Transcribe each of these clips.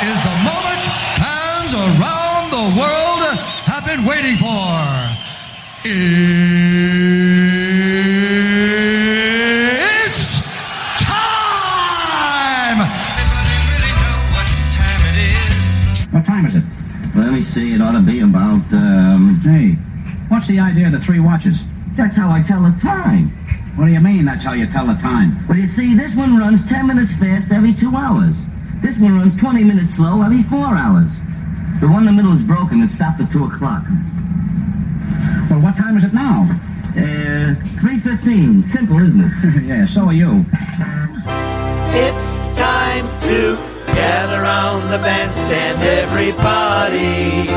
is the moment fans around the world have been waiting for. It's time! What time is it? Let me see, it ought to be about, um... Hey, what's the idea of the three watches? That's how I tell the time. What do you mean that's how you tell the time? Well, you see, this one runs 10 minutes fast every two hours. This one runs 20 minutes slow every four hours. The one in the middle is broken. It stopped at 2 o'clock. Well, what time is it now? Uh, 3.15. Simple, isn't it? yeah, so are you. It's time to gather around the bandstand, everybody.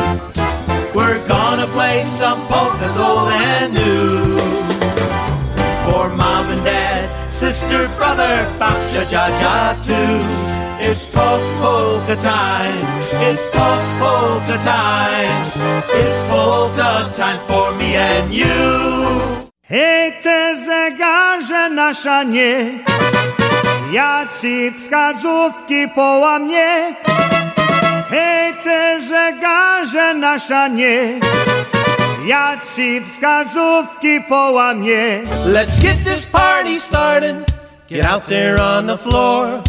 We're gonna play some polkas old and new. For mom and dad, sister, brother, babcia, ja, ja, too. It's polka time. It's polka time. It's polka time for me and you. Hej, te zegarze nasza nie, ja ci wskazówki połamie. Hej, te zegarze nasza nie, ja ci wskazówki połamie. Let's get this party started. Get out there on the floor.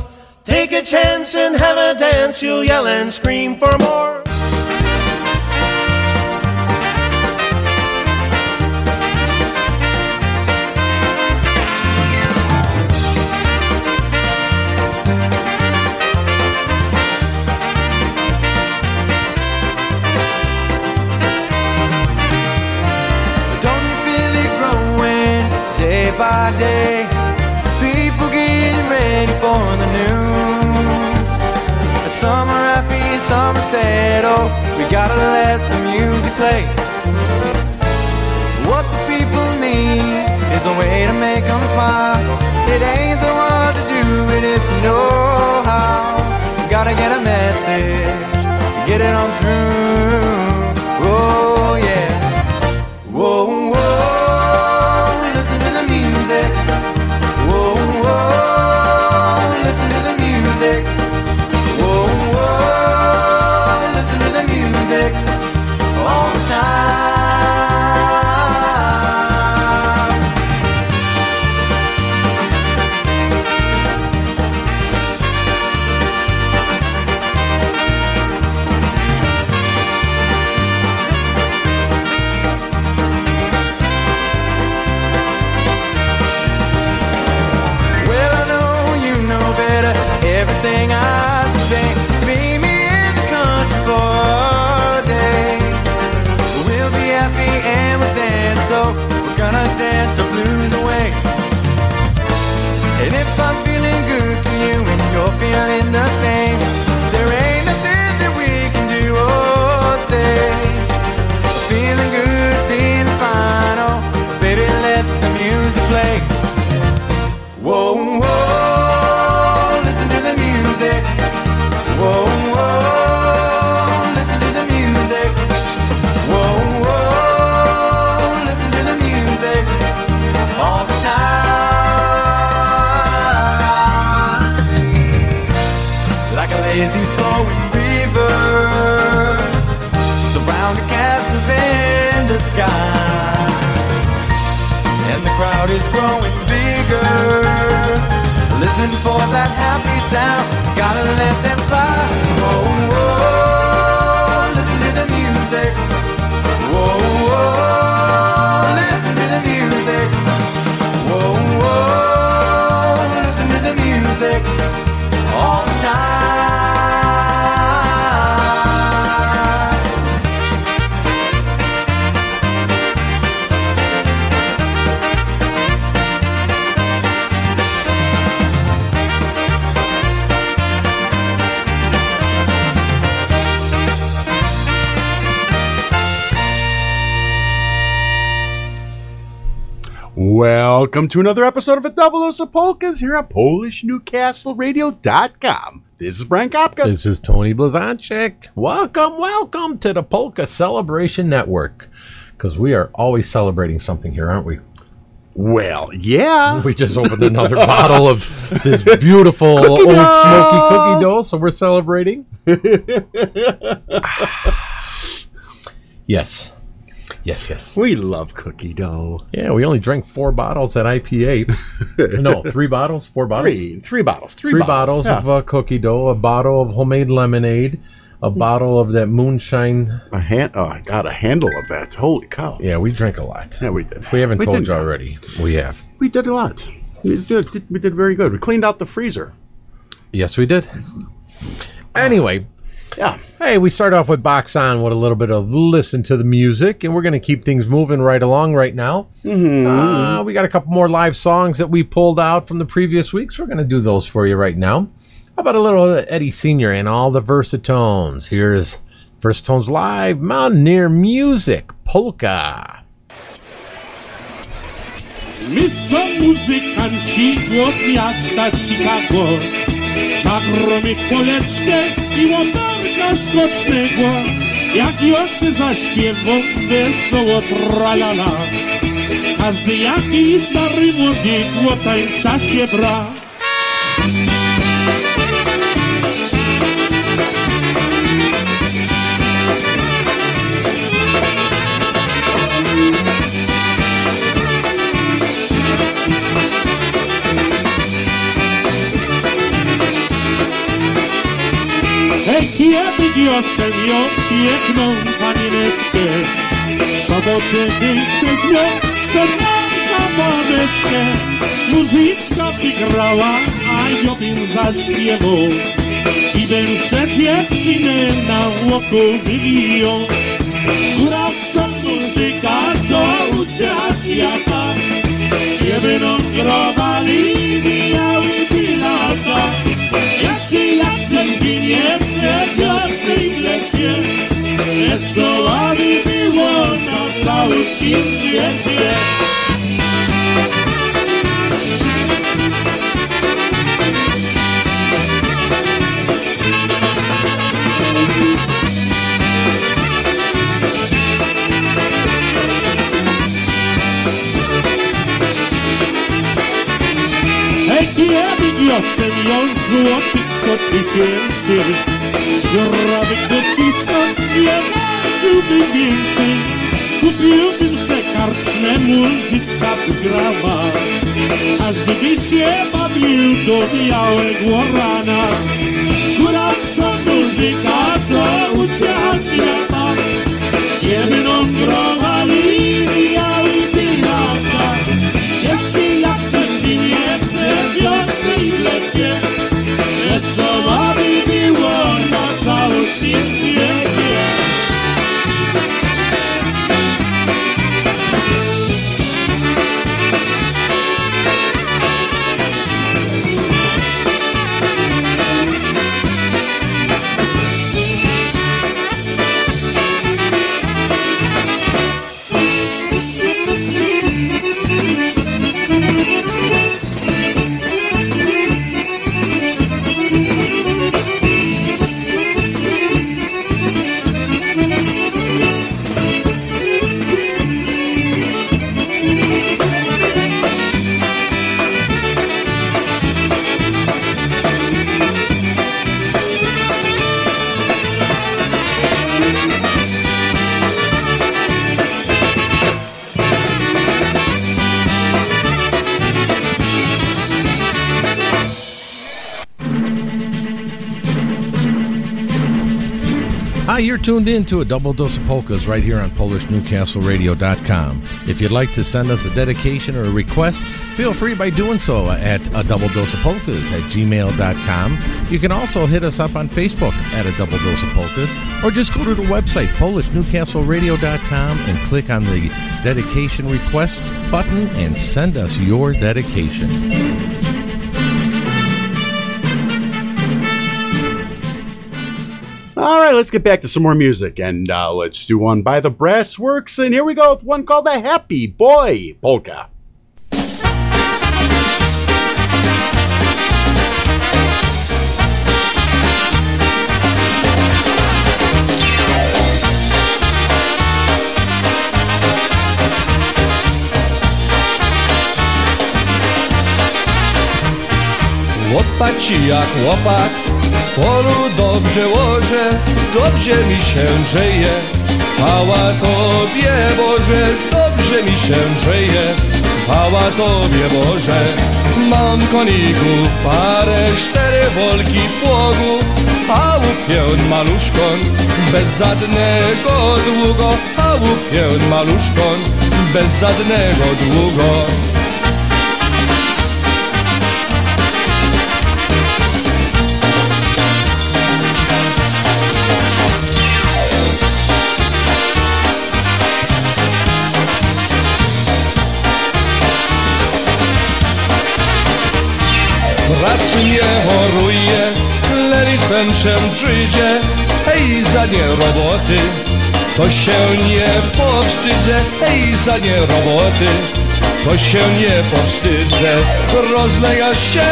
Take a chance and have a dance. You'll yell and scream for more. Don't you feel it growing day by day? Are sad. Oh, we gotta let the music play. What the people need is a way to make them smile. It ain't so hard to do it if you know how. You gotta get a message, get it on through. You're feeling the crowd is growing bigger. Listen for that happy sound, gotta let them fly. Whoa, whoa, Welcome to another episode of a Double Dose of Polkas here at PolishNewcastleRadio.com. This is Brian Kapka. This is Tony Blazonczyk. Welcome, welcome to the Polka Celebration Network. Because we are always celebrating something here, aren't we? Well, yeah. We just opened another bottle of this beautiful old smoky cookie dough, so we're celebrating. yes. Yes, yes. we love cookie dough. Yeah, we only drank four bottles at IPA. no, three bottles, four bottles. Three, three bottles. Three, Three bottles yeah. of uh, cookie dough, a bottle of homemade lemonade, a bottle of that moonshine. a hand. Oh, I got a handle of that. Holy cow! Yeah, we drank a lot. Yeah, we did. If we haven't We told did. you already, we have. We did a lot. We did. We did very good. We cleaned out the freezer. Yes, we did. Anyway, Yeah. hey, we start off with Box On with a little bit of listen to the music, and we're going to keep things moving right along right now. Mm-hmm. Uh, we got a couple more live songs that we pulled out from the previous weeks. We're going to do those for you right now. How about a little Eddie Senior and all the Versatones? Here's Versatones Live, Mountaineer Music, Polka. My są muzykanci, od miasta Chicago. Zagromy koleczkę i łotarka skocznego. Jak Josy zaśpiewą, wesoło tralala. Każdy jaki stary młody tańca się bra. Wiosenio piękną panieneckę Sobotę miejsce z nią serdeńsza babeczkę Muzyczka wygrała, a Jobin zaśpiewał. I będę dziewczynę na łoku wywiją Góralska muzyka to ucza świata. Nie będą growali, mijały pilata jeszcze jak się zimie wiosny i lecie Wesołami było na całym świecie Yeah. Losem los złotych sto tysięcy. Żurawy dociska, ja chciałbym więcej. Kupiłbym se karcne muzycka wygrawa A gdyby się bawił do białego rana. Góralska muzyka to uciasz jata Jedną grą lecie Wesoła by było na całym tuned in to a double dose of polkas right here on PolishNewcastleRadio.com. If you'd like to send us a dedication or a request, feel free by doing so at a double dose of polkas at gmail.com. You can also hit us up on Facebook at a double dose of polkas, or just go to the website PolishNewcastleRadio.com and click on the dedication request button and send us your dedication. All right, let's get back to some more music, and uh, let's do one by the Brass Works, and here we go with one called the Happy Boy Polka. Łopacijak, łopak, polu dobrze łożę, dobrze mi się żyje. Chwała Tobie Boże, dobrze mi się żyje. Chwała Tobie Boże. Mam koników parę, cztery wolki płogu, a łupię maluszkon, bez żadnego długo, a łupię maluszkon, bez żadnego długo. Pracy nie choruje, klerictwem się przyjdzie, hej za nie roboty, to się nie powstydzę, hej za nie roboty, to się nie powstydzę, rozlega się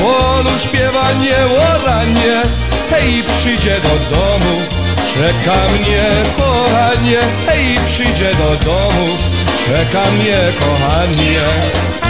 polu śpiewanie oranie, hej przyjdzie do domu, czeka mnie kochanie, hej przyjdzie do domu, czeka mnie kochanie.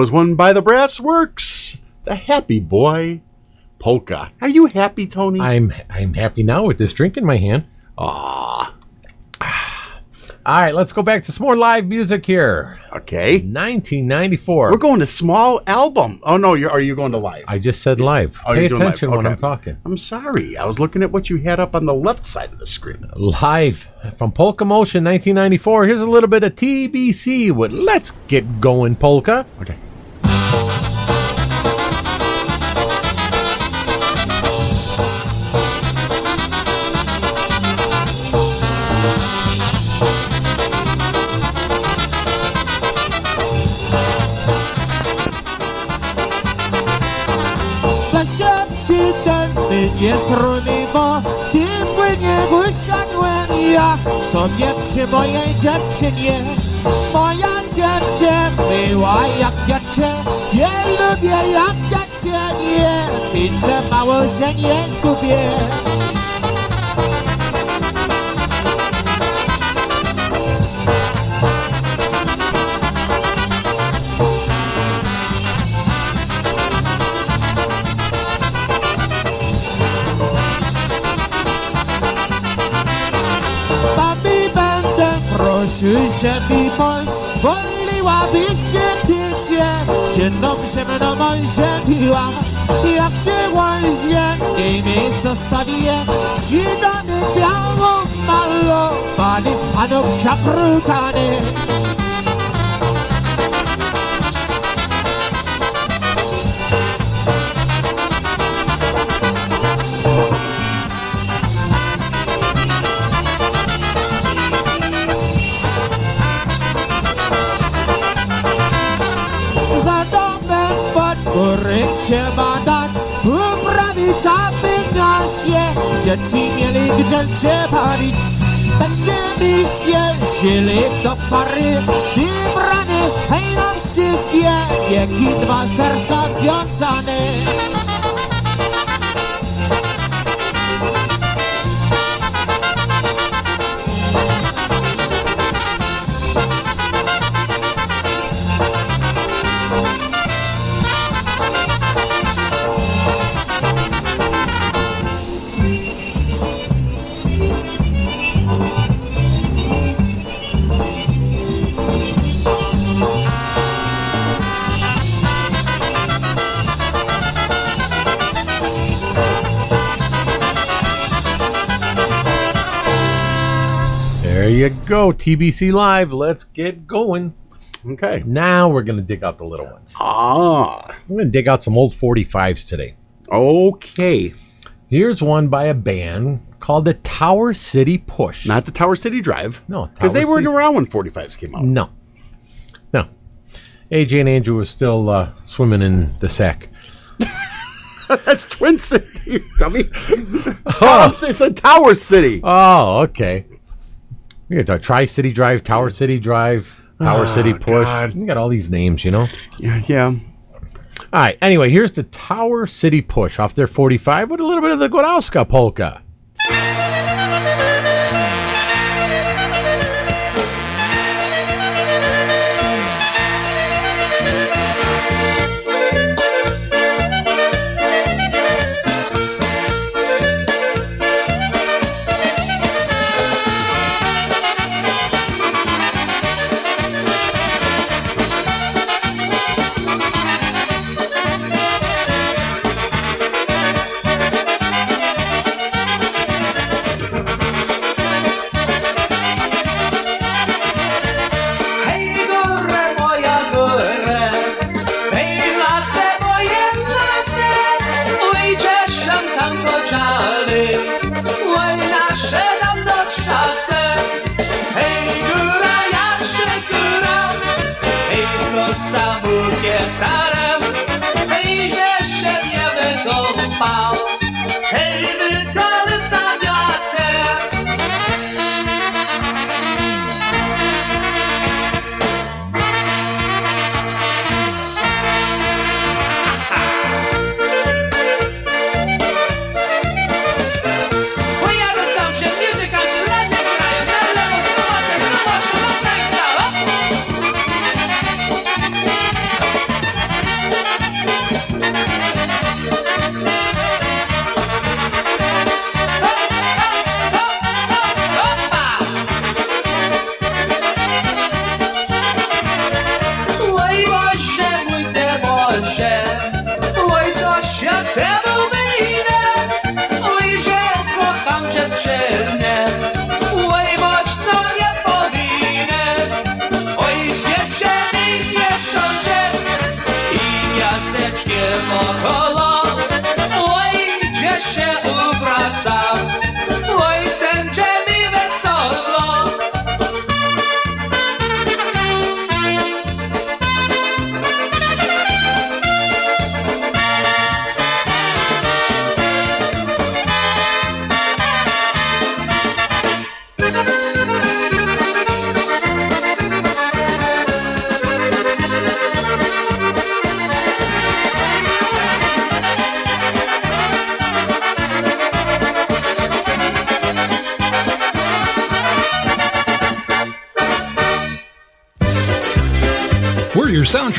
Was one by the Brass Works, the Happy Boy Polka. Are you happy, Tony? I'm I'm happy now with this drink in my hand. Ah, All right, let's go back to some more live music here. okay. 1994. We're going to small album. Oh no, you're, are you going to live? I just said live. Oh, Pay you're live. attention when Okay. I'm talking. I'm sorry. I was looking at what you had up on the left side of the screen. Live from Polka Motion 1994. Here's a little bit of TBC with Let's Get Going Polka. Okay. Tędy nie strumiwo, ty płynie usiadłem ja sobie przy mojej dziewczynie. Moja dziewczyna była jak ja cię, nie lubię jak ja cię nie, widzę mało, że nie zgubię. Przyszedł Boż, woliłaby się picie, cienną ziemną się piła. Jak się łazie, jej miejsce stawię, przydamy białą malowany, panom zabrukany. Dzieci mieli gdzie się bawić. Będziemy się żyli do pary. Wybrane, hej nam wszystkie Wieki dwa serca związane go. TBC Live. Let's get going. Okay. Now we're going to dig out the little ones. Ah. I'm going to dig out some old 45s today. Okay. Here's one by a band called the Tower City Push. Not the Tower City Drive. No, Because they weren't City- around when 45s came out. No. No. AJ and Andrew was still uh, swimming in the sack. That's Twin City, dummy. Oh. it's a Tower City. Oh, okay. You got Tri City Drive, Tower City Drive, Tower Oh, City Push. God. You got all these names, you know. Yeah. yeah. All right. Anyway, here's the Tower City Push off their 45 with a little bit of the Godowska polka.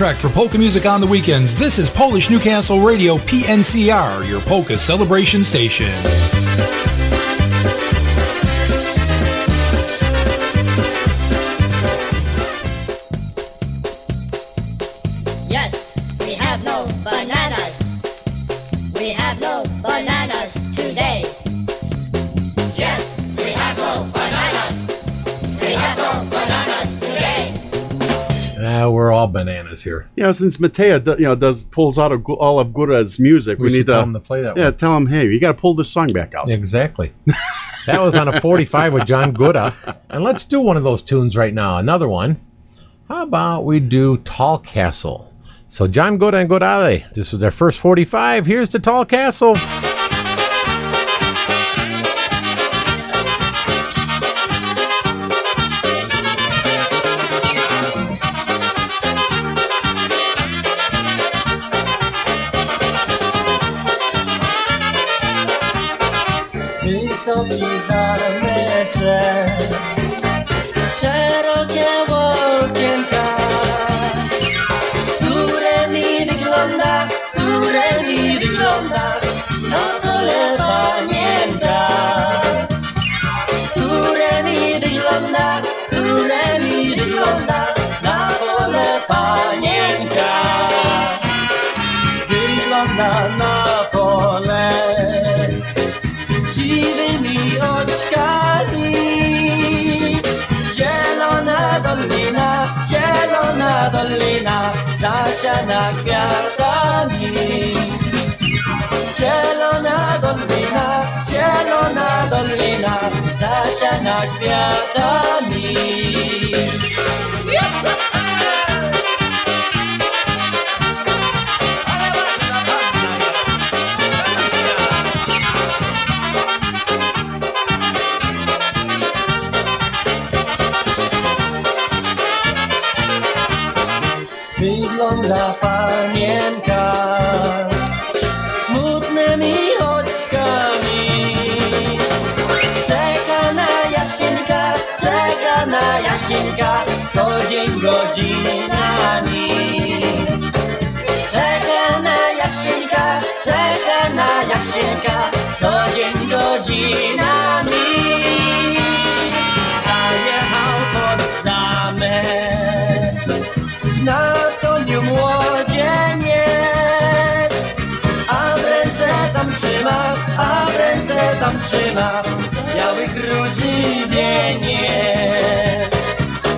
Soundtrack for polka music on the weekends. This is Polish Newcastle Radio PNCR, your polka celebration station. All here. You know, since Matea, do- you know, does pulls out of all of Gora's music, We we, should need tell to him to play that Yeah, one. tell him, hey, you got to pull this song back out. Exactly. That was on a 45 with John Gora. And let's do one of those tunes right now. Another one. How about we do Tall Castle? So John Gora and Gorale. This was their first 45. Here's the Tall Castle. Zameczek, ရှနာပြတာမီ tam trzyma białych róży wieniec.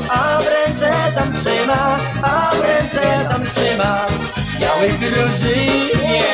A w ręce tam trzyma, a w ręce tam trzyma białych róży wieniec.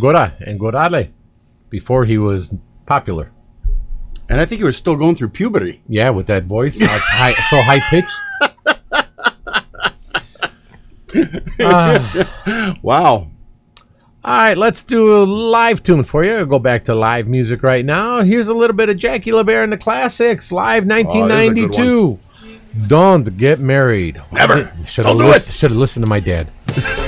John Gora and Gorale before he was popular. And I think he was still going through puberty. Yeah, with that voice, uh, high, so high pitched. Ah. wow. All right, let's do a live tune for you. I'll go back to live music right now. Here's a little bit of Jackie LeBaire and the classics, live Oh, 1992. Don't get married. Never. Should have do listened, should have listened to my dad.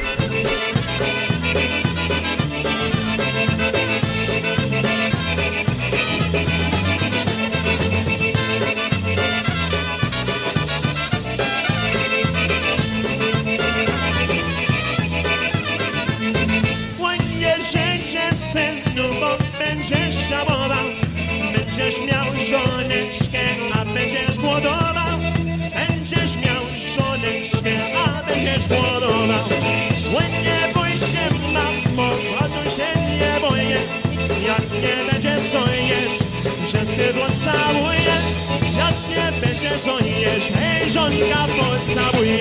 będziesz mężonka pocałuję.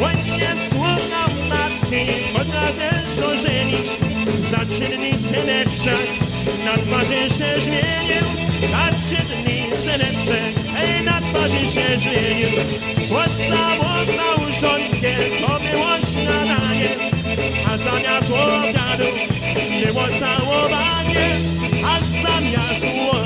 Ładnie słona matki, potrafię żenić, za trzy dni sceneczna, na twarzy się zmienię, na trzy dni syneczek, ej, na twarzy się zmienił. Pocałował żonkę, to było śniadanie. A zamiast obiadu było całowanie. A zamiast obiadu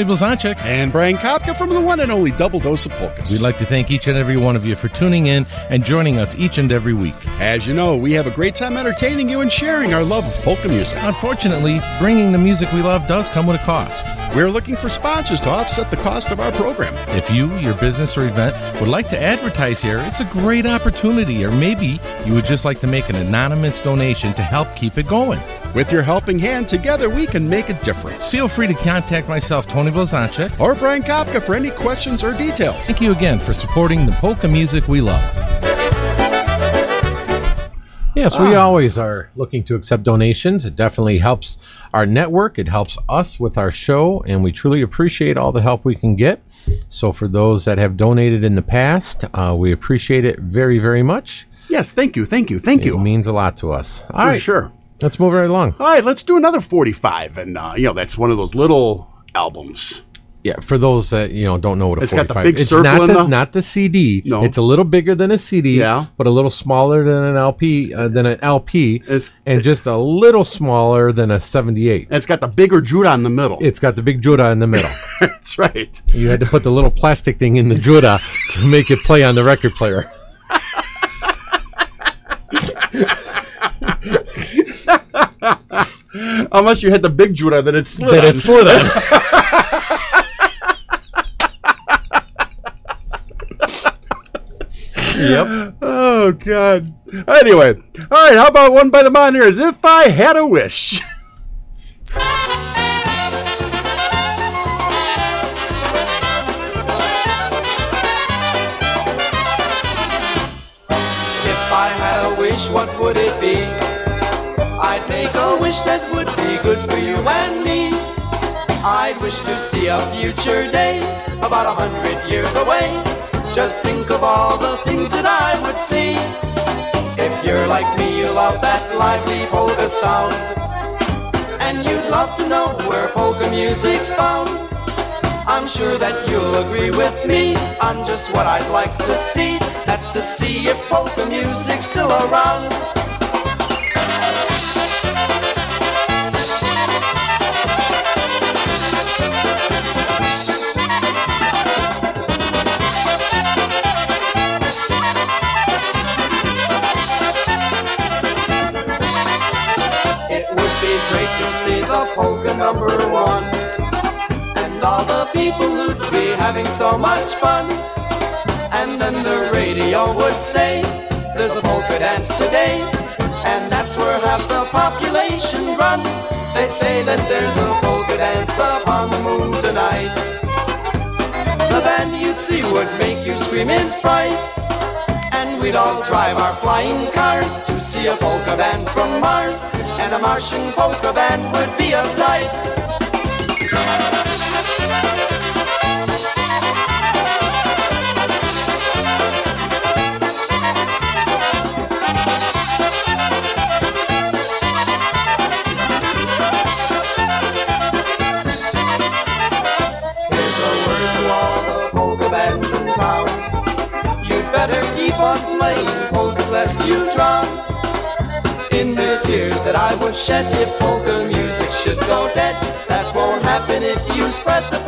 Tony Blazonczyk. And Brian Kapka from the one and only Double Dose of Polkas. We'd like to thank each and every one of you for tuning in and joining us each and every week. As you know, we have a great time entertaining you and sharing our love of polka music. Unfortunately, bringing the music we love does come with a cost. We're looking for sponsors to offset the cost of our program. If you, your business, or event would like to advertise here, it's a great opportunity. Or maybe you would just like to make an anonymous donation to help keep it going. With your helping hand, together we can make a difference. Feel free to contact myself, Tony Blazonczyk, or Brian Kapka for any questions or details. Thank you again for supporting the polka music we love. Yes, we Ah. always are looking to accept donations. It definitely helps our network. It helps us with our show, and we truly appreciate all the help we can get. So, for those that have donated in the past, uh, we appreciate it very, very much. Yes, thank you, thank you, thank you. It means a lot to us. All For right, sure. let's move right along. All right, let's do another 45. And, uh, you know, that's one of those little albums. Yeah, for those that you know don't know what a It's got the 45 big it's circle not the, the- not the CD. No. It's a little bigger than a CD, Yeah. but a little smaller than an LP uh, than an LP, It's and just a little smaller than a 78. it's got the bigger Judah in the middle. It's got the big Judah in the middle. That's right. you had to put the little plastic thing in the Judah to make it play on the record player. Unless you hit the big Judah, then it's slid That on. it slid Yep. Oh God. Anyway, all right. How about one by the Mountaineers? If I had a wish. If I had a wish, what would it be? I'd make a wish that would be good for you and me. I'd wish to see a future day about a hundred years away. Just think of all the things that I would see. If you're like me, you love that lively polka sound. And you'd love to know where polka music's found. I'm sure that you'll agree with me on just what I'd like to see. That's to see if polka music's still around. Much fun. And then the radio would say, there's a polka dance today. And that's where half the population run. They'd say that there's a polka dance upon the moon tonight. The band you'd see would make you scream in fright. And we'd all drive our flying cars to see a polka band from Mars. And a Martian polka band would be a sight.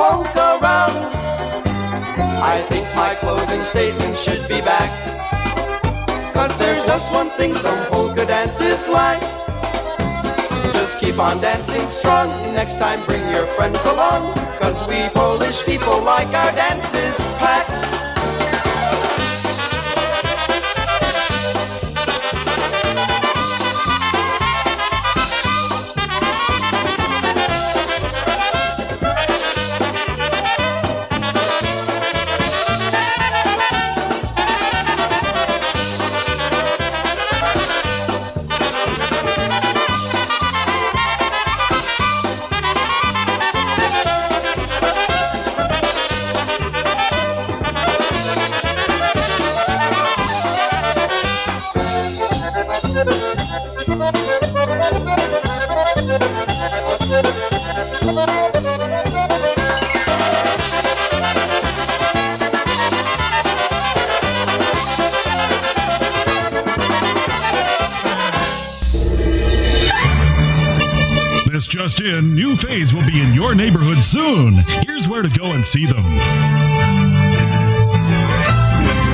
The polka around. I think my closing statement should be backed. Cause there's just one thing some polka dances lack. Just keep on dancing strong. Next time bring your friends along. Cause we Polish people like our dances packed. See them.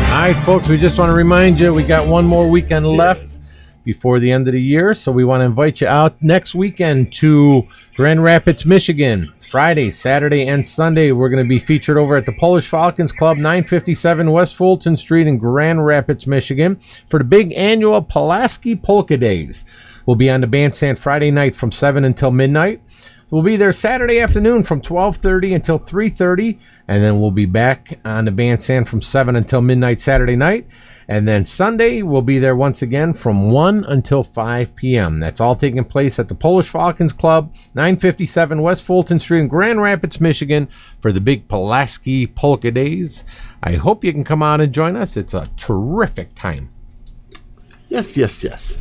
All right, folks, we just want to remind you we got one more weekend left before the end of the year, so we want to invite you out next weekend to Grand Rapids, Michigan. Friday, Saturday, and Sunday, we're going to be featured over at the Polish Falcons Club, 957 West Fulton Street in Grand Rapids, Michigan, for the big annual Pulaski Polka Days. We'll be on the bandstand Friday night from 7 until midnight. We'll be there Saturday afternoon from 12:30 until 3:30, and then we'll be back on the bandstand from 7 until midnight Saturday night. And then Sunday, we'll be there once again from 1 until 5 p.m. That's all taking place at the Polish Falcons Club, 957 West Fulton Street in Grand Rapids, Michigan, for the big Pulaski Polka Days. I hope you can come out and join us. It's a terrific time. Yes, yes, yes.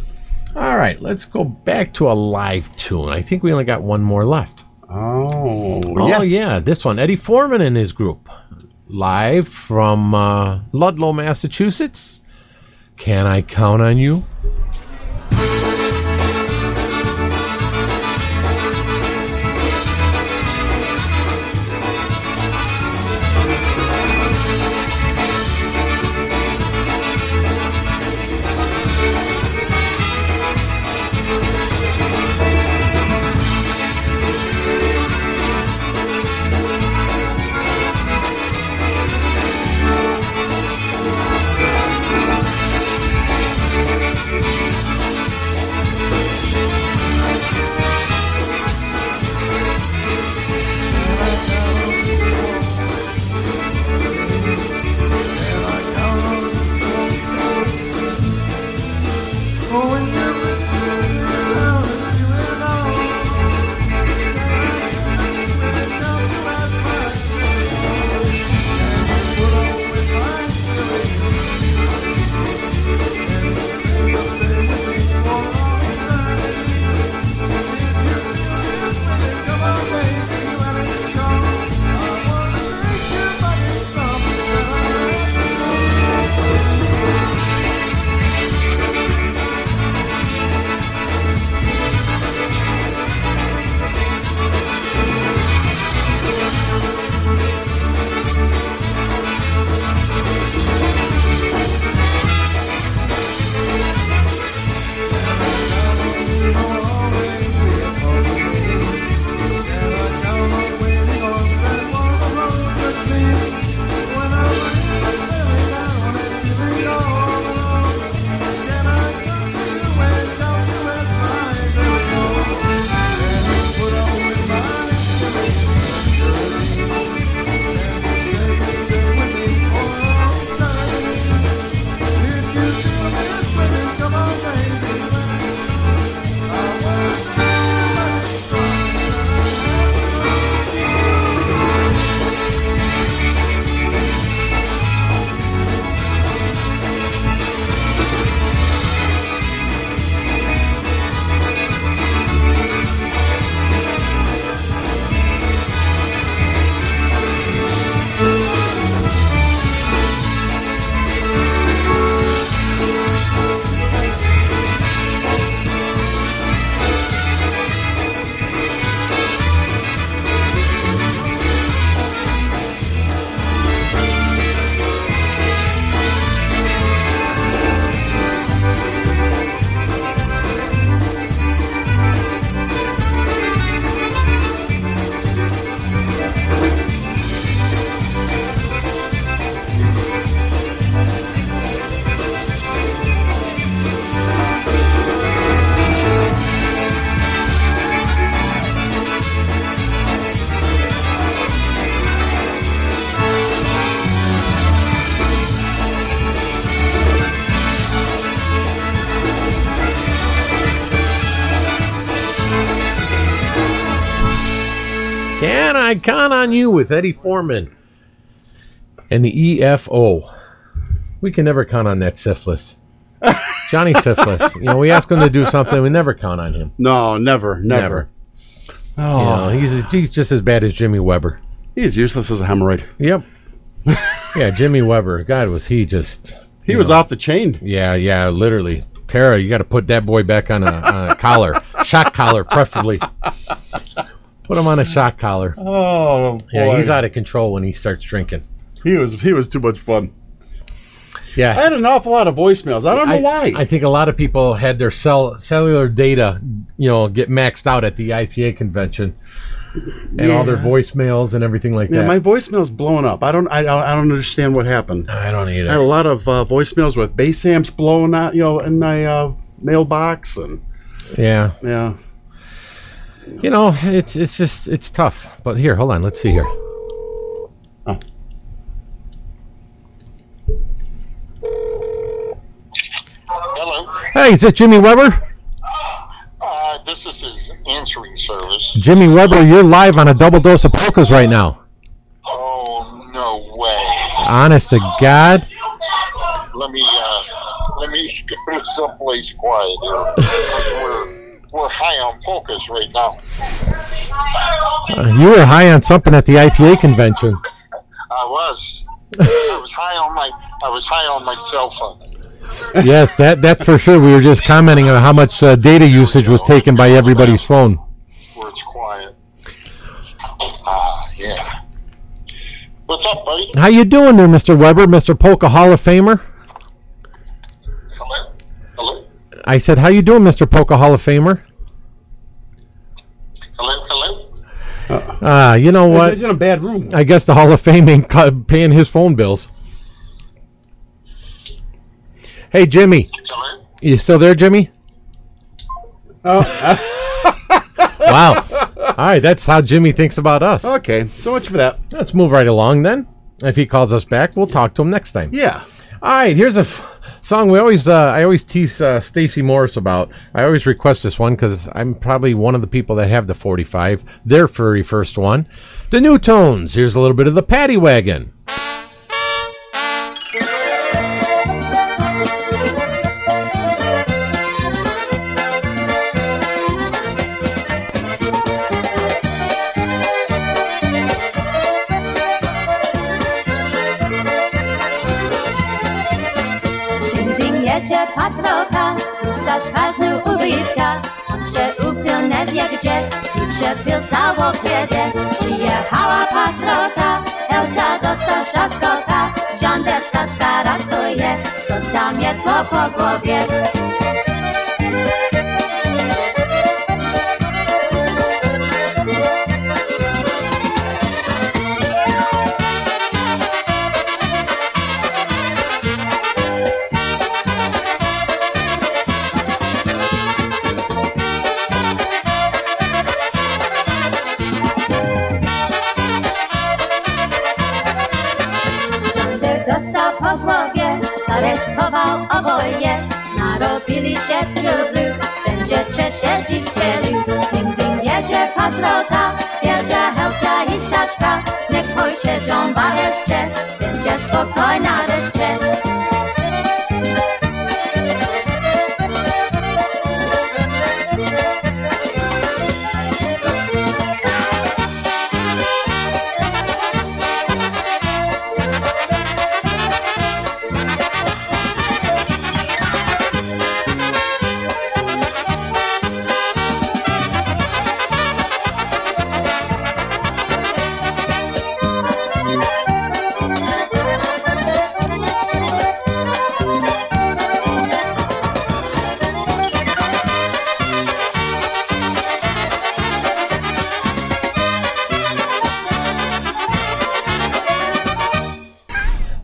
All right, let's go back to a live tune. I think we only got one more left. Oh, Oh yes. yeah, this one. Eddie Forman and his group, live from uh, Ludlow, Massachusetts. Can I count on you? On you with Eddie Forman and the EFO? We can never count on that syphilis. Johnny Syphilis. You know, we ask him to do something, we never count on him. No, never, never. Oh, You know, oh. he's he's just as bad as Jimmy Weber. he's useless as a hemorrhoid. Yep. yeah, Jimmy Weber. God, was he just? He was know. off the chain. Yeah, yeah, literally. Tara, you got to put that boy back on a, on a collar. shock collar, preferably. Put him on a shock collar. Oh boy. Yeah, he's out of control when he starts drinking. He was he was too much fun. Yeah. I had an awful lot of voicemails. I don't know why. I think a lot of people had their cell cellular data, you know, get maxed out at the IPA convention, and all their voicemails and everything like Yeah, that. Yeah, my voicemail's blowing up. I don't I, don't- I don't understand what happened. I don't either. I had a lot of uh, voicemails with bass amps blowing out, you know, in my uh, mailbox and yeah. yeah. You know, it's it's just it's tough. But here, hold on, let's see here. Oh. Hello. Hey, is it Jimmy Weber? Uh, this is his answering service. Jimmy Weber, you're live on a double dose of polkas right now. Oh no way. Honest to God. Let me uh, let me go to someplace quiet here. we're high on polkas right now. Uh, you were high on something at the IPA convention. I was. I was high on my I was high on my cell phone. yes, that that's for sure. We were just commenting on how much uh, data usage was taken by everybody's phone. Where it's quiet. Ah, yeah. What's up, buddy? How you doing there, Mr. Weber, Mr. Polka Hall of Famer? Hello. Hello. I said, how you doing, Mr. Polka Hall of Famer? Hello. Hello. Ah, you know what? He's in a bad room. I guess the Hall of Fame ain't paying his phone bills. Hey, Jimmy. You still there, Jimmy? Oh. Wow. All right, that's how Jimmy thinks about us. Okay, so much for that. Let's move right along then. If he calls us back, we'll talk to him next time. Yeah. All right, here's a f- song we always uh, I always tease uh, Stacy Morris about. I always request this one because I'm probably one of the people that have the 45, their very first one. The New Tones. Here's a little bit of the Paddy Wagon. się piusało kiedy przyjechała patrota, Elcia do Stasza skota, ziąder Staszka ratuje, to samie tło po głowie.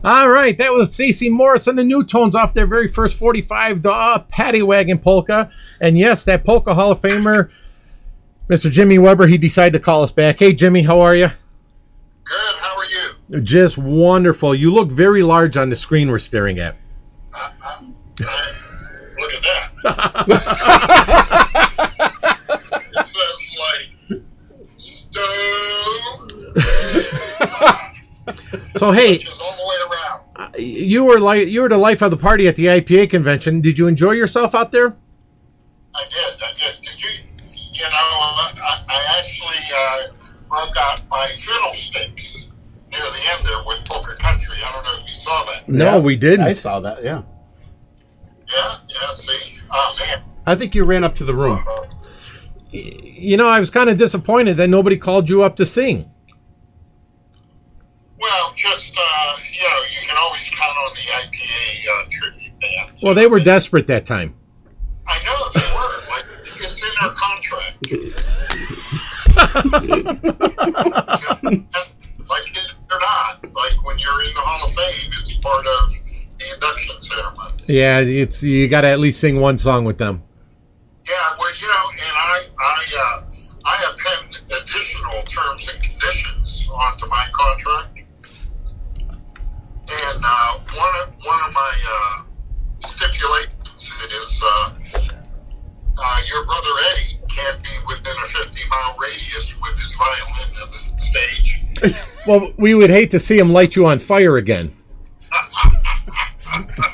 All right, that was Stacey Morris and the New Tones off their very first 45, the uh, Paddy Wagon polka. And yes, that polka Hall of Famer, Mr. Jimmy Weber, he decided to call us back. Hey, Jimmy, how are you? Good. How are you? Just wonderful. You look very large on the screen we're staring at. Look at that. it says like stove. So hey, all the way around. uh, you were like you were the life of the party at the IPA convention. Did you enjoy yourself out there? I did. I did. Did you? You know, I, I actually uh, broke out my fiddlesticks near the end there with Polka Country. I don't know if you saw that. No, we didn't. I saw that. Yeah. Yeah. Yeah. See. Oh man. I think you ran up to the room. You know, I was kind of disappointed that nobody called you up to sing. Well, just uh, you know, you can always count on the IPA uh, tribute band. Well, they were desperate that time. I know they were. Like it's in their contract. like it or not, like when you're in the Hall of Fame, it's part of the induction ceremony. Yeah, it's you got to at least sing one song with them. Yeah, well, you know, and I I uh, I append additional terms and conditions onto my contract, and uh, one of one of my uh, stipulations is uh, uh, your brother Eddie can't be within a 50 mile radius with his violin at the stage. Well, we would hate to see him light you on fire again.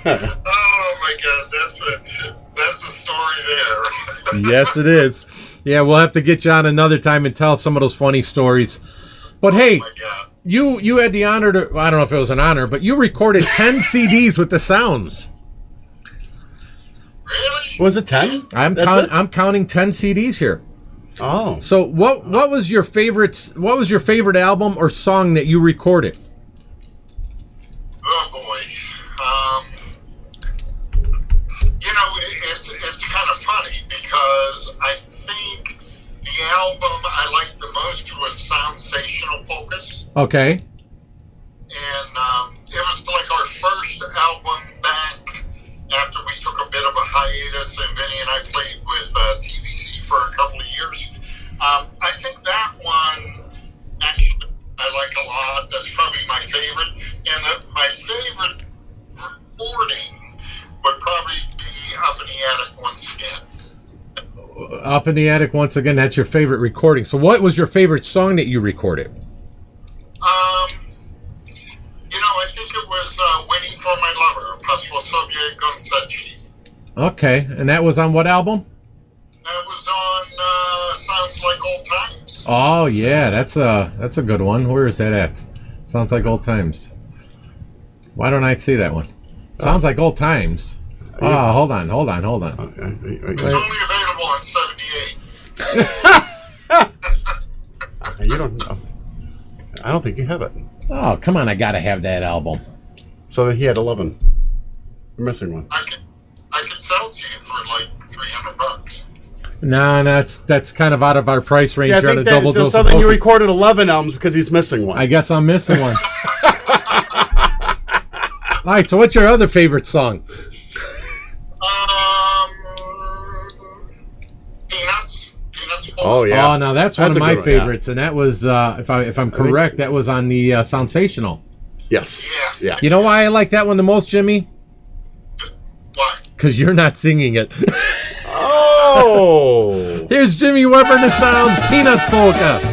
oh my God, that's a that's a story there. yes, it is. Yeah, we'll have to get you on another time and tell some of those funny stories. But hey, you you had the honor to I don't know if it was an honor, but you recorded 10 CDs with the sounds. Was it ten? I'm count, it? I'm counting 10 CDs here. Oh. So what what was your favorite what was your favorite album or song that you recorded? Album I liked the most was Soundsational Focus. Okay. and um, it was like our first album back after we took a bit of a hiatus, and Vinny and I played with uh, TBC for a couple of years. Um, I think that one actually I like a lot. That's probably my favorite. And the, my favorite recording would probably be Up in the Attic once again up in the attic once again. That's your favorite recording. So, what was your favorite song that you recorded? Um, you know, I think it was uh, "Waiting for My Lover" Pastoral Soviet Gonzachi. Okay, and that was on what album? That was on uh, "Sounds Like Old Times." Oh yeah, that's a that's a good one. Where is that at? Sounds like old times. Why don't I see that one? Sounds uh, like old times. Oh, hold on, hold on, hold on. Okay you don't know. I don't think you have it. Oh, come on. I got to have that album. So he had 11. You're missing one. I could, I could sell to you for like 300 bucks. No, that's that's kind of out of our price range. See, I think that, so, so you recorded 11 albums because he's missing one. I guess I'm missing one. All right, so what's your other favorite song? Oh yeah. Oh, now that's, one of my good one, yeah. favorites, and that was, uh, if I if I'm think- correct, that was on the uh, Sensational. Yes. Yeah. You know why I like that one the most, Jimmy? Why? Because you're not singing it. Oh. Here's Jimmy Weber and the Sounds, Peanuts Polka.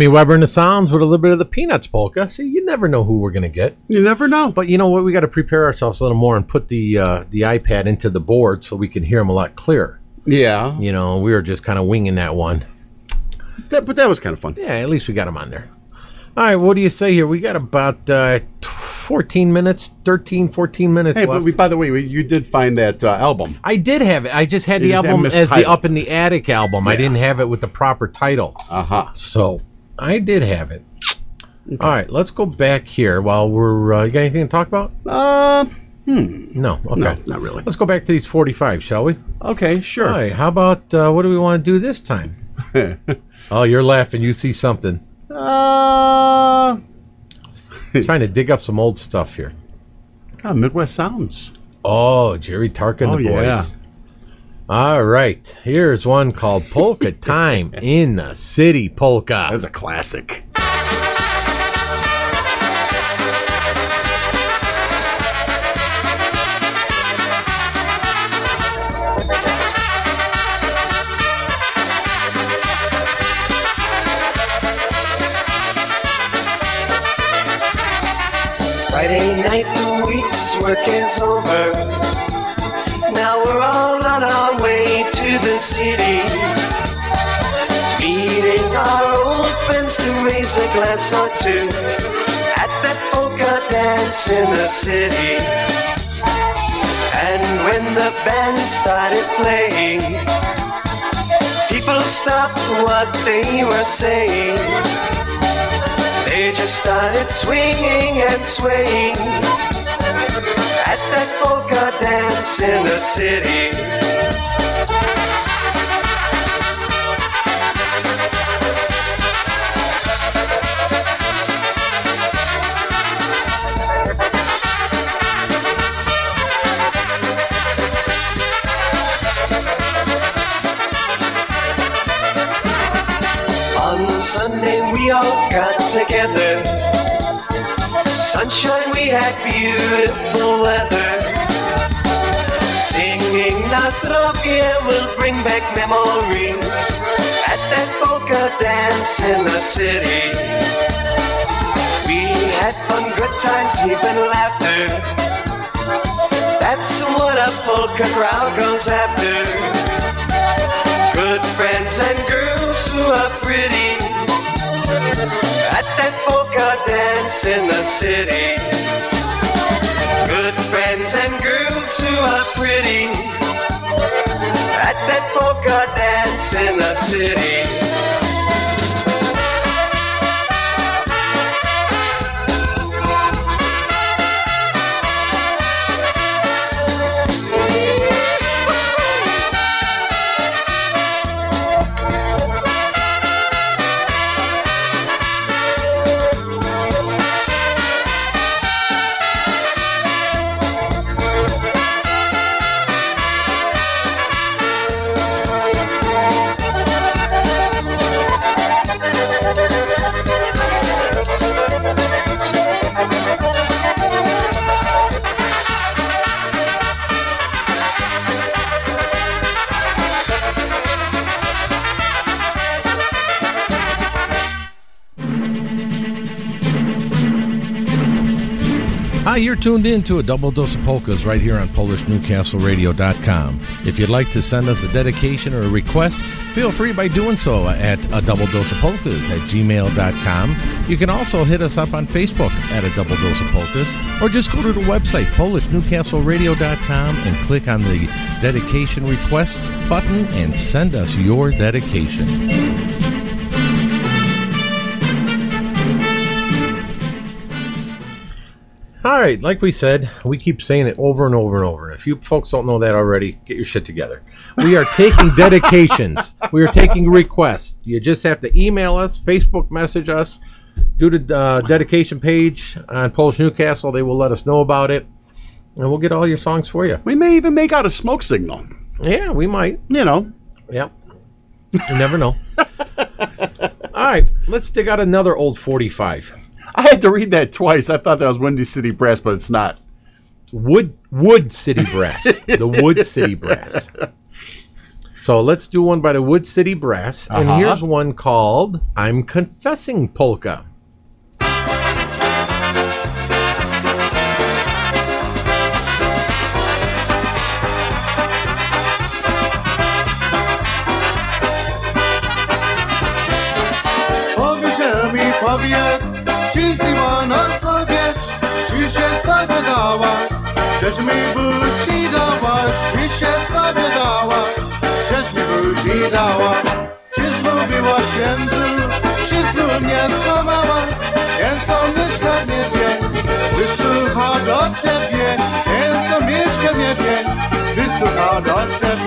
Jimmy Weber and the Sounds with a little bit of the Peanuts polka. See, you never know who we're gonna get. You never know. But you know what? We got to prepare ourselves a little more and put the uh, the iPad into the board so we can hear them a lot clearer. Yeah. You know, we were just kind of winging that one. That, but that was kind of fun. Yeah, at least we got them on there. All right, what do you say here? We got about uh, 14 minutes, 13, 14 minutes Hey, left. but we, by the way, we, you did find that uh, album. I did have it. I just had You the just album as the. Up in the Attic album. I didn't have it with the proper title. Uh huh. So I did have it. All right, let's go back here while we're. Uh, you got anything to talk about? Uh, hmm. No. Okay. No, not really. Let's go back to these 45, shall we? Okay, sure. All right. How about uh, what do we want to do this time? oh, you're laughing. You see something. uh, Trying to dig up some old stuff here. God, Midwest Sounds. Oh, Jerry Tarkin Oh, the boys. yeah. All right. Here's one called Polka Time in the City Polka. That's a classic. Friday night, the week's work is over. Raise a glass or two at that polka dance in the city. And when the band started playing, people stopped what they were saying. They just started swinging and swaying at that polka dance in the city. Had beautiful weather. Singing Nastrovie will bring back memories at that polka dance in the city. We had fun, good times, even laughter. That's what a polka crowd goes after. Good friends and girls who are pretty at that polka dance in the city. Good friends and girls who are pretty at that polka dance in the city. Tuned in to a double dose of polkas right here on PolishNewcastleRadio.com. If you'd like to send us a dedication or a request, feel free by doing so at a double dose of polkas at gmail.com. You can also hit us up on Facebook at a double dose of polkas, or just go to the website PolishNewcastleRadio.com and click on the dedication request button and send us your dedication. All right, like we said, we keep saying it over and over and over. If you folks don't know that already, get your shit together. We are taking dedications. We are taking requests. You just have to email us, Facebook message us, do the uh, dedication page on Polish Newcastle. They will let us know about it, and we'll get all your songs for you. We may even make out a smoke signal. Yeah, we might. You know. Yep. You never know. all right, let's dig out another old 45. I had to read that twice. I thought that was Windy City Brass, but it's not. Wood Wood City Brass. the Wood City Brass. So let's do one by the Wood City Brass. And Uh-huh. here's one called I'm Confessing Polka. Powiesz nas powiedz, czy się spowiadała, żeś mi buci dała, czy się spowiadała, żeś mi buci dała, czy zmówiła księdzu, czy znów nie skłamała, jest to mieszka w niebie, wysłucha do ciebie, jest to mieszka w niebie, wysłucha do ciebie.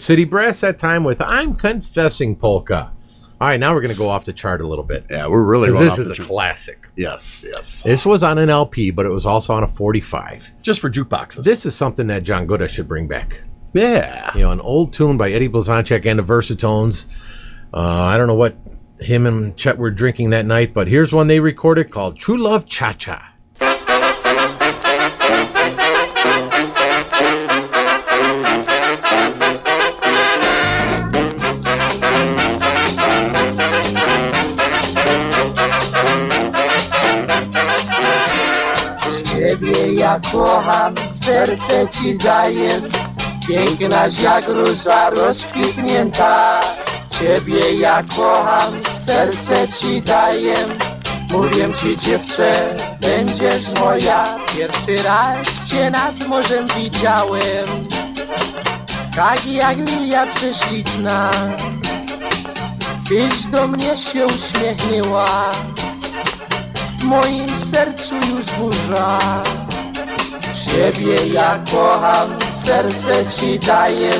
Wood City Brass that time with I'm Confessing Polka. All right, now we're going to go off the chart a little bit. Yeah, we're really going this off is a chart. classic. Yes, yes. This was on an LP, but it was also on a 45. Just for jukeboxes. This is something that John Gora should bring back. Yeah. You know, an old tune by Eddie Blazonczyk and the Versatones. Uh, I don't know what him and Chet were drinking that night, but here's one they recorded called True Love Cha Cha. Ja kocham, serce ci daję. Pięknaś jak róża rozkwitnięta. Ciebie ja kocham, serce ci daję. Mówię ci dziewczę, będziesz moja. Pierwszy raz cię nad morzem widziałem. Tak jak lilia prześliczna. Tyś do mnie się uśmiechnęła w moim sercu już burza. Ciebie ja kocham, serce ci daję,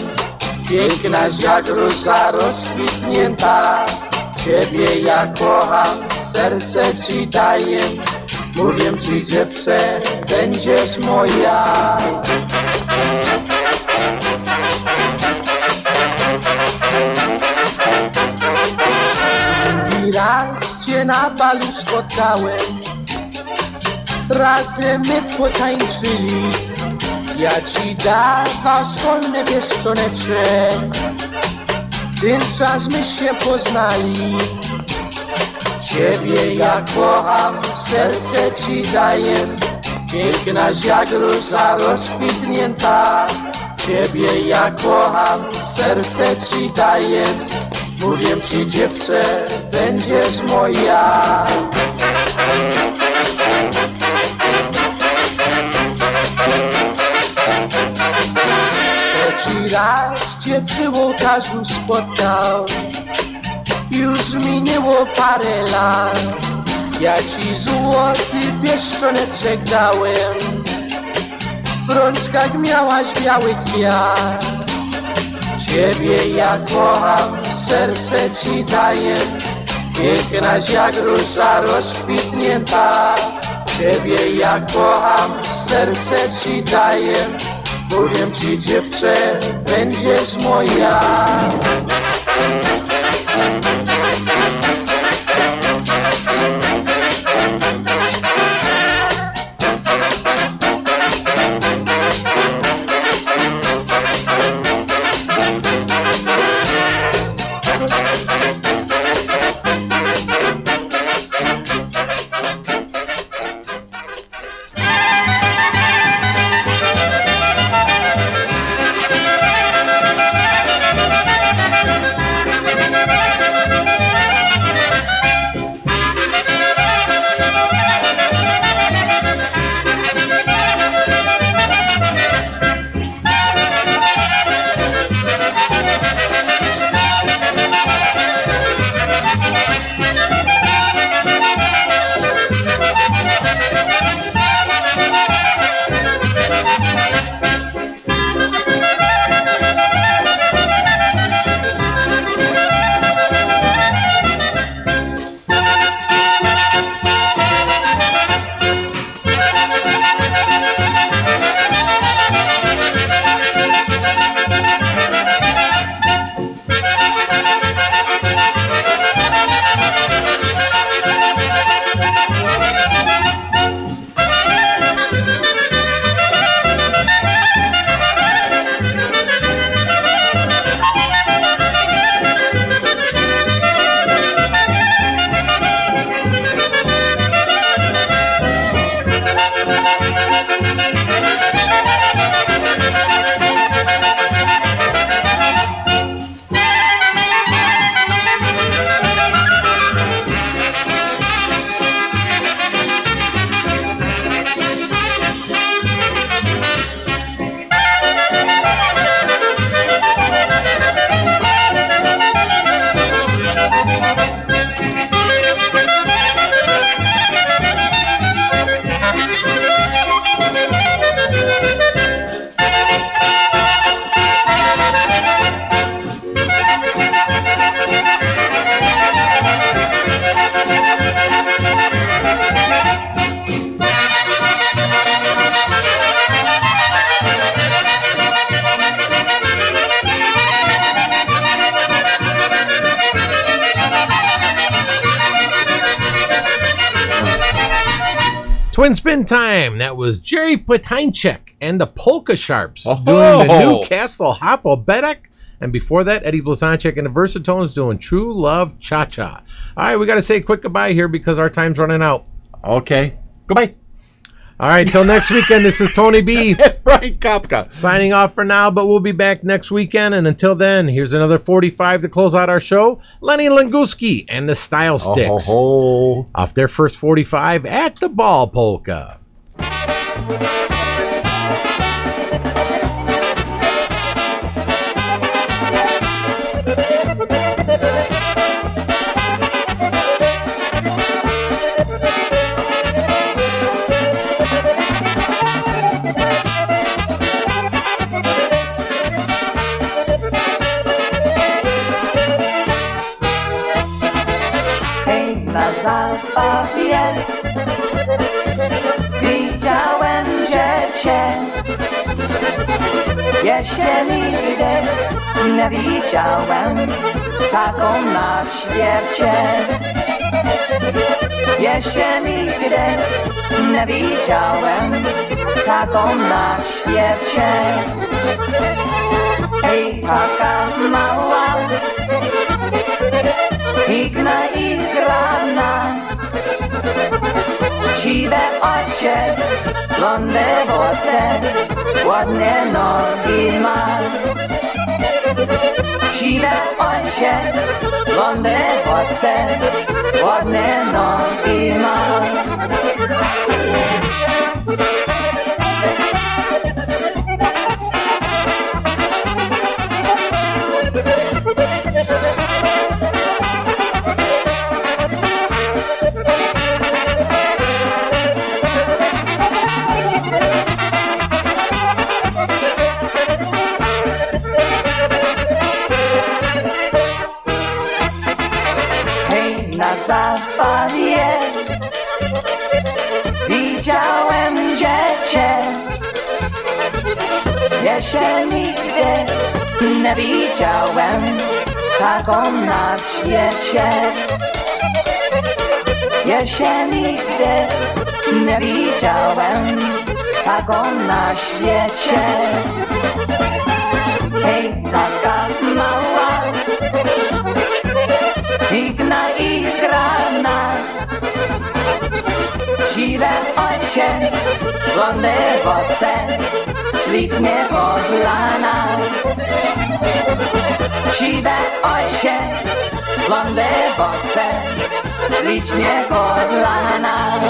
pięknaś jak róża rozkwitnięta. Ciebie ja kocham, serce ci daję, mówię ci dziewczę, będziesz moja. Drugi raz cię na balu spotkałem Razem my potańczyli. Ja ci dawał szkolne czas my się poznali. Ciebie ja kocham, serce ci daję. Pięknaś jak róża rozkwitnięta. Ciebie ja kocham, serce ci daję. Mówię ci dziewczę, będziesz moja Trzeci raz cię przy spotkał. Już minęło parę lat. Ja ci złoty pieszczoneczek dałem W rączkach miałaś biały kwiat. Ciebie ja kocham, serce ci daję. Pięknaś jak róża rozkwitnięta. Ciebie ja kocham, serce ci daję Mówię ci dziewczę, będziesz moja Patinchek and the Polka Sharps Oh. doing the Newcastle Hopobetic. And before that, Eddie Blazonczyk and the Versatones doing True Love Cha Cha. All right, we got to say quick goodbye here because our time's running out. Okay. Goodbye. All right, till next weekend, this is Tony B. Brian Kapka. Signing off for now, but we'll be back next weekend. And until then, here's another 45 to close out our show. Lenny Linguski and the Style oh, Sticks. Oh, Off their first 45 at the Ball Polka. Hej, na dziecię. Jeszcze nigdy nie widziałem taką na świecie. Jeszcze nigdy nie widziałem taką na świecie. Hej, taka mała, piękna i zgrana. Siwe oczy, blonde włosy, ładne nogi ma. Siwe oczy, blonde włosy, ładne nogi ma. Jeszcze nigdy nie widziałem taką na świecie. Jeszcze nigdy nie widziałem taką na świecie. Hej, taka mała, piękna i zgrabna. Siwe oczy, blonde włosy, ślicznie podlana. Siwe oczy, blonde włosy, ślicznie podlana.